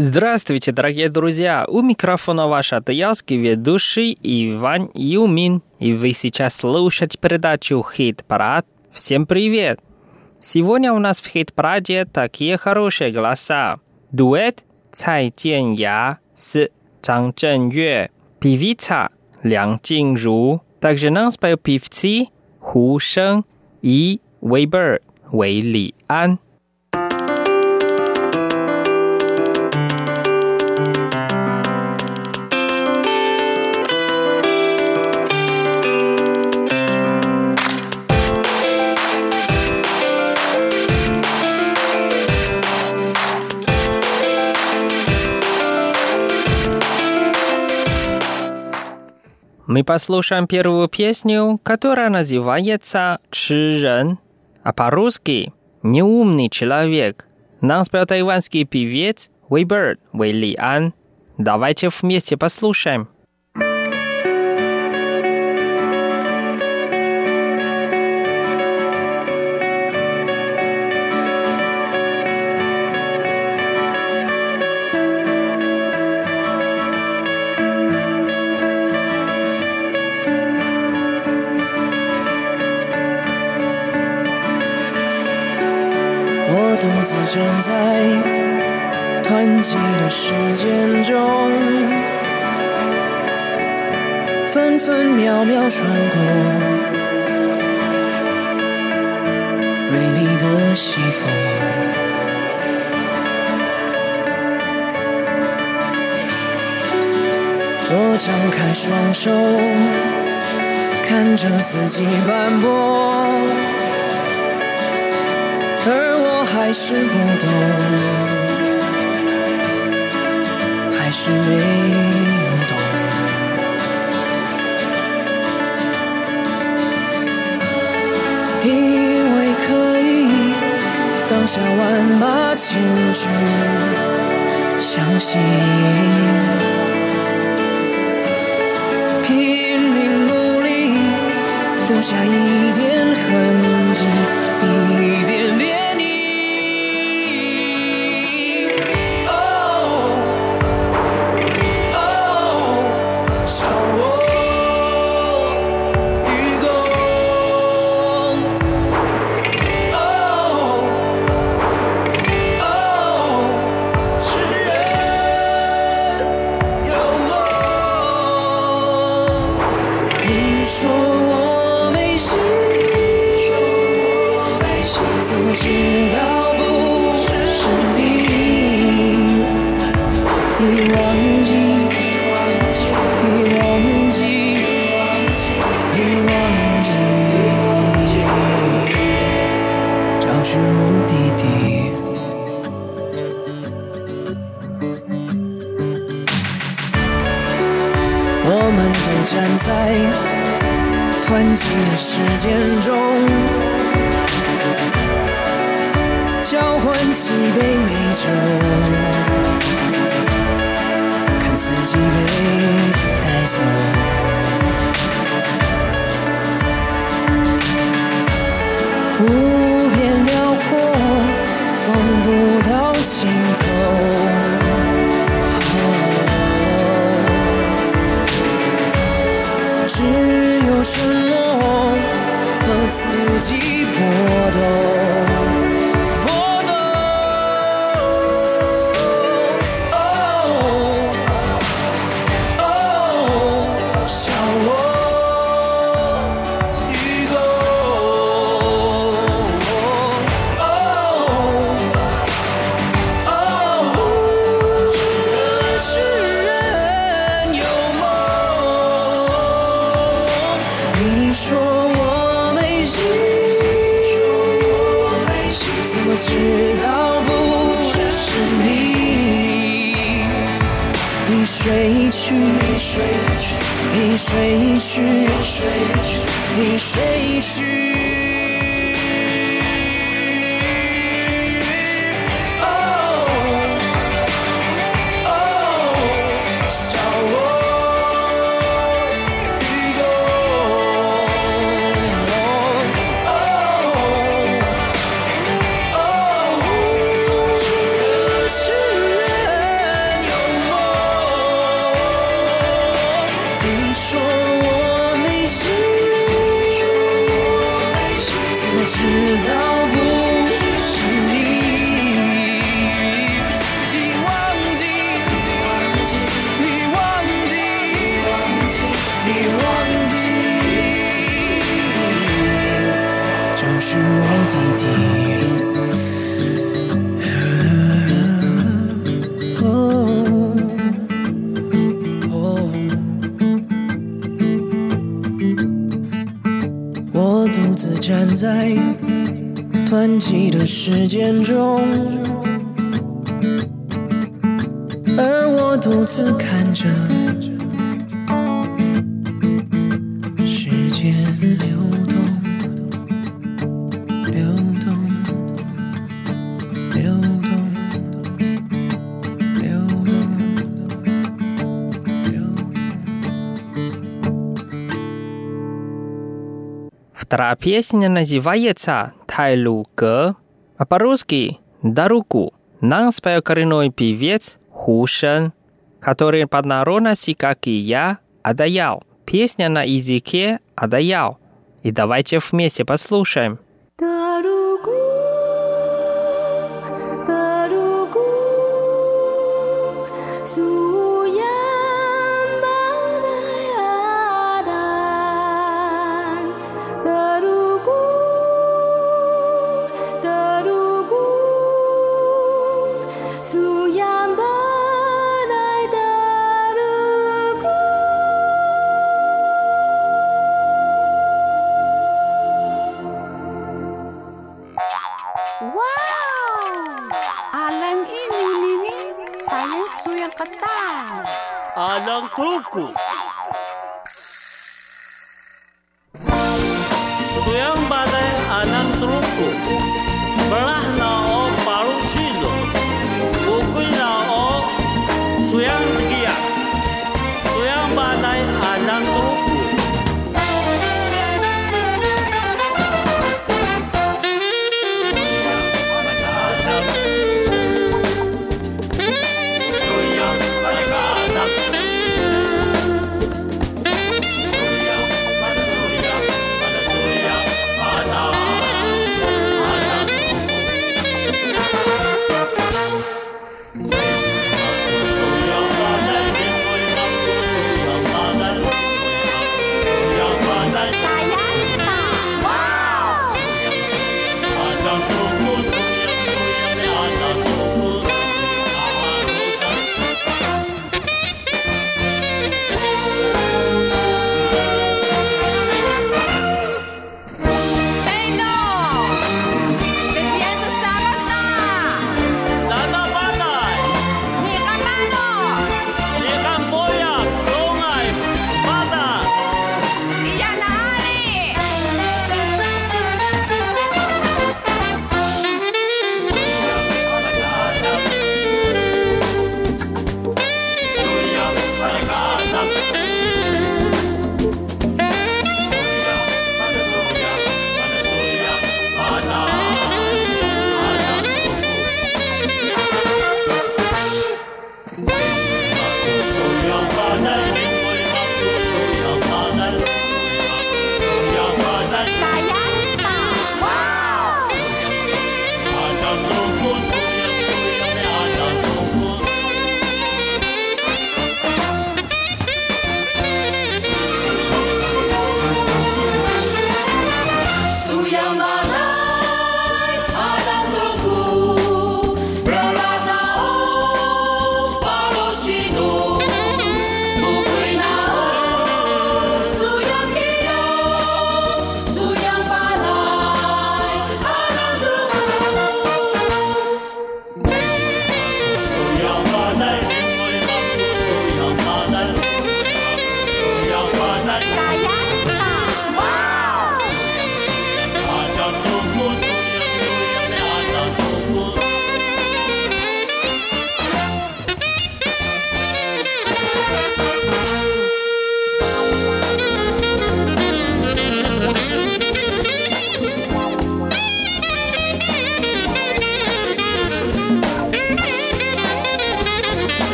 Здравствуйте, дорогие друзья! У микрофона ваш атаялский ведущий Иван Юмин. И вы сейчас слушаете передачу «Хит-парад». Всем привет! Сегодня у нас в «Хит-параде» такие хорошие голоса. Дуэт Цай Jianya с Чжан Чжэньюэ, певица 梁 Jingru. Также нам спел певцы Ху Шeng и Вейбер Вэй Ли Ан. Мы послушаем первую песню, которая называется «Чжи рен», а по-русски «Неумный человек». Нам спел тайванский певец Уэйберт Вэй Ли Ан. Давайте вместе послушаем. 站在湍急的时间中，分分秒秒穿过锐利的西风。我张开双手，看着自己斑驳。还是不懂，还是没有懂。以为可以当下万马千军，相信拼命努力，留下一点痕迹，So. 几杯美酒看自己被带走。无边辽阔望不到尽头。只有沉默和自己搏斗。目的地，我独自站在湍急的时间中，而我独自看着。Вторая песня называется «Тайлуга», а по-русски «Даруку». Нам спел коренной певец Хушен, который под народности, как и я, одаял. Песня на языке одаял. И давайте вместе послушаем. Даругу.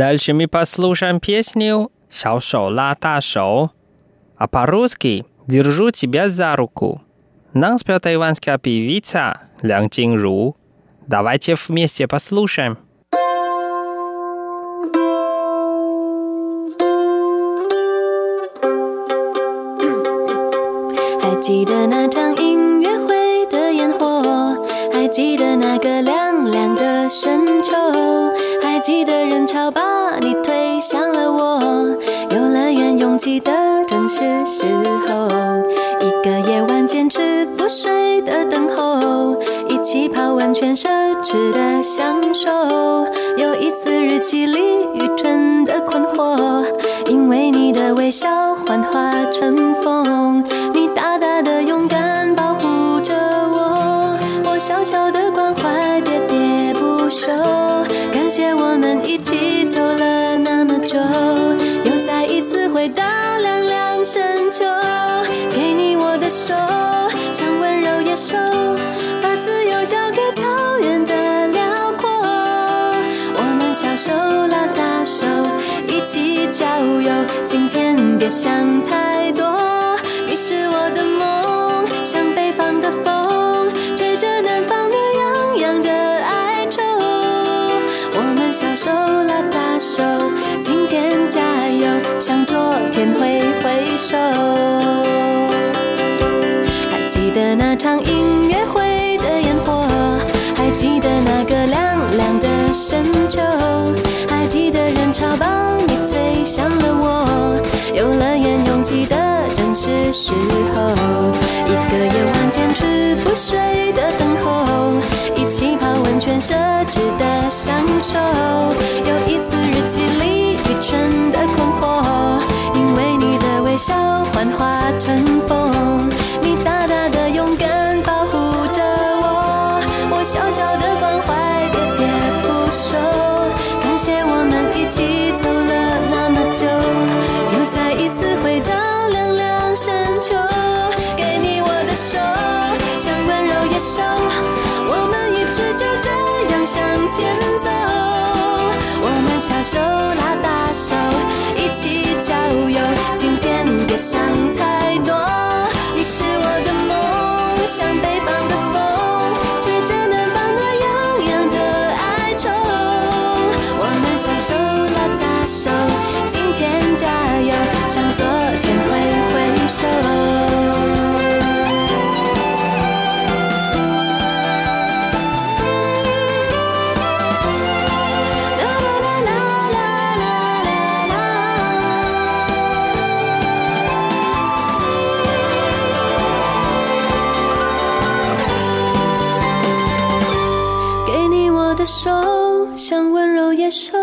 Дальше мы послушаем песню «Шаошо ла та, ташо», а по-русски «Держу тебя за руку». Нам спет тайванская певица Лян Чинру. Давайте вместе послушаем. 记得那场音乐会的烟火，还记得那个潮把你推向了我。游乐园拥挤的正是时候，一个夜晚坚持不睡的等候，一起泡温泉奢侈的享受。有一次日记里愚蠢的困惑，因为你的微笑幻化成风，你起郊游。今天别想太多，你是我的梦，像北方的风，吹着南方暖洋洋的哀愁。我们小手拉大手，今天加油，向昨天挥挥手。还记得那场音乐会的烟火，还记得那个凉凉的深秋，时候，一个夜晚坚持不睡的等候，一起泡温泉奢侈的享受，的手，像温柔野兽，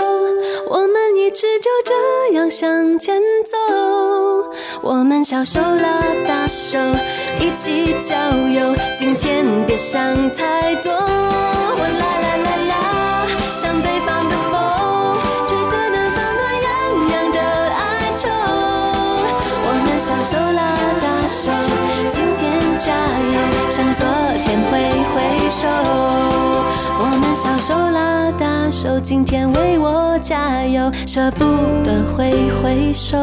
我们一直就这样向前走。我们小手拉大手，一起郊游。今天别想太多，我来手。我们小手拉大手，今天为我加油，舍不得挥挥手。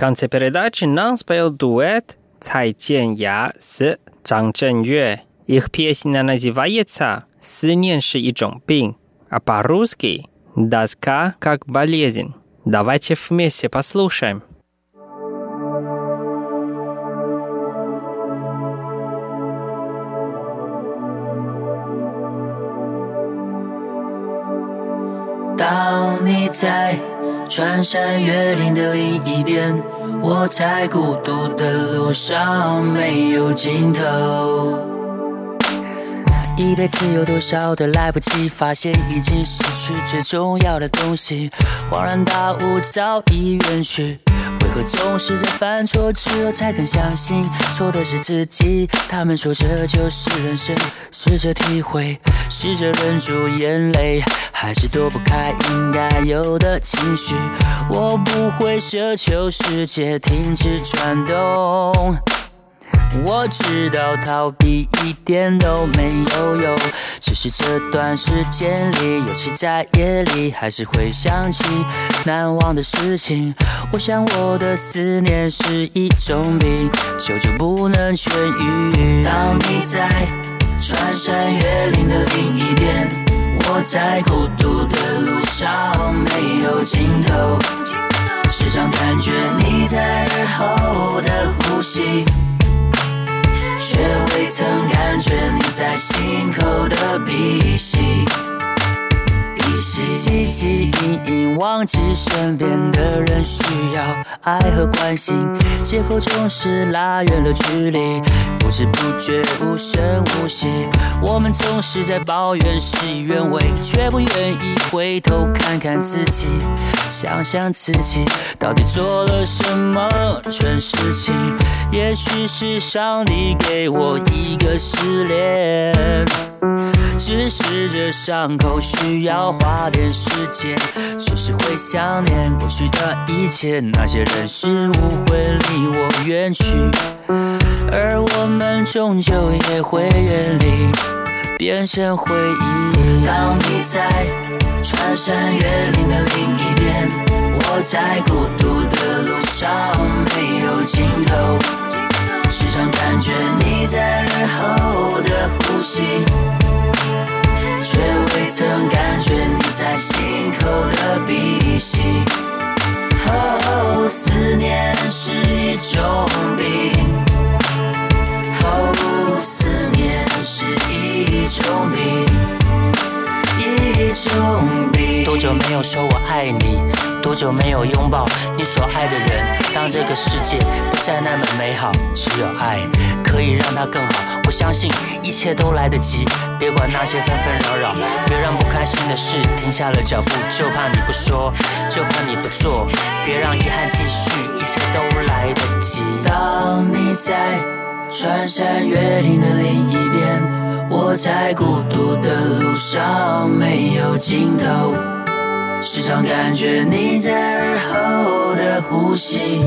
конце передачи нам спел дуэт Цай Чен Я с Чжан Чжэн Юэ. Их песня называется «Синен же и Чжонпин», а по-русски «Доска как болезнь». Давайте вместе послушаем. Down the 穿山越岭的另一边，我在孤独的路上没有尽头。一辈子有多少的来不及发现，已经失去最重要的东西，恍然大悟早已远去。总是在犯错之后才肯相信错的是自己？他们说这就是人生，试着体会，试着忍住眼泪，还是躲不开应该有的情绪。我不会奢求世界停止转动。我知道逃避一点都没有用，只是这段时间里，尤其在夜里，还是会想起难忘的事情。我想我的思念是一种病，久久不能痊愈。当你在穿山越岭的另一边，我在孤独的路上没有尽头，时常感觉你在耳后的呼吸。却未曾感觉你在心口的鼻息。鼻息，汲汲营营，忘记身边的人需要爱和关心，借口总是拉远了距离，不知不觉无声无息。我们总是在抱怨事与愿违，却不愿意回头看看自己，想想自己到底做了什么蠢事情。也许是上帝给我一个试炼。只是这伤口需要花点时间，只是会想念过去的一切，那些人事物会离我远去，而我们终究也会远离，变成回忆。当你在穿山越岭的另一边，我在孤独的路上没有尽头，时常感觉你在耳后的呼吸。却未曾感觉你在心口的鼻息。哦，思念是一种病。哦，思念是一种病，一种病。多久没有说我爱你？多久没有拥抱你所爱的人？当这个世界不再那么美好，只有爱可以让它更好。我相信一切都来得及，别管那些纷纷扰扰，别让不开心的事停下了脚步，就怕你不说，就怕你不做，别让遗憾继续，一切都来得及。当你在穿山越岭的另一边，我在孤独的路上没有尽头。时常感觉你在耳后的呼吸，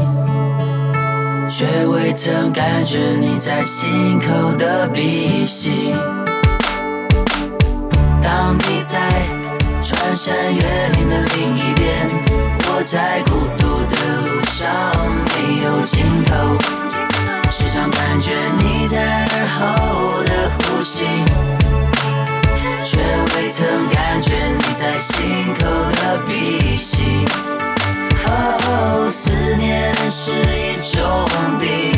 却未曾感觉你在心口的鼻息。当你在穿山越岭的另一边，我在孤独的路上没有尽头。时常感觉你在耳后的呼吸。却未曾感觉你在心口的鼻息。哦，思念是一种病。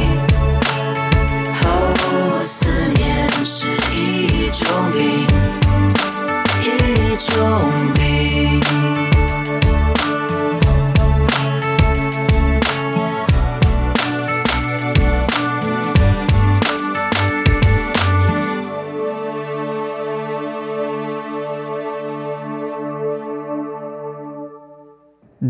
哦，思念是一种病，一种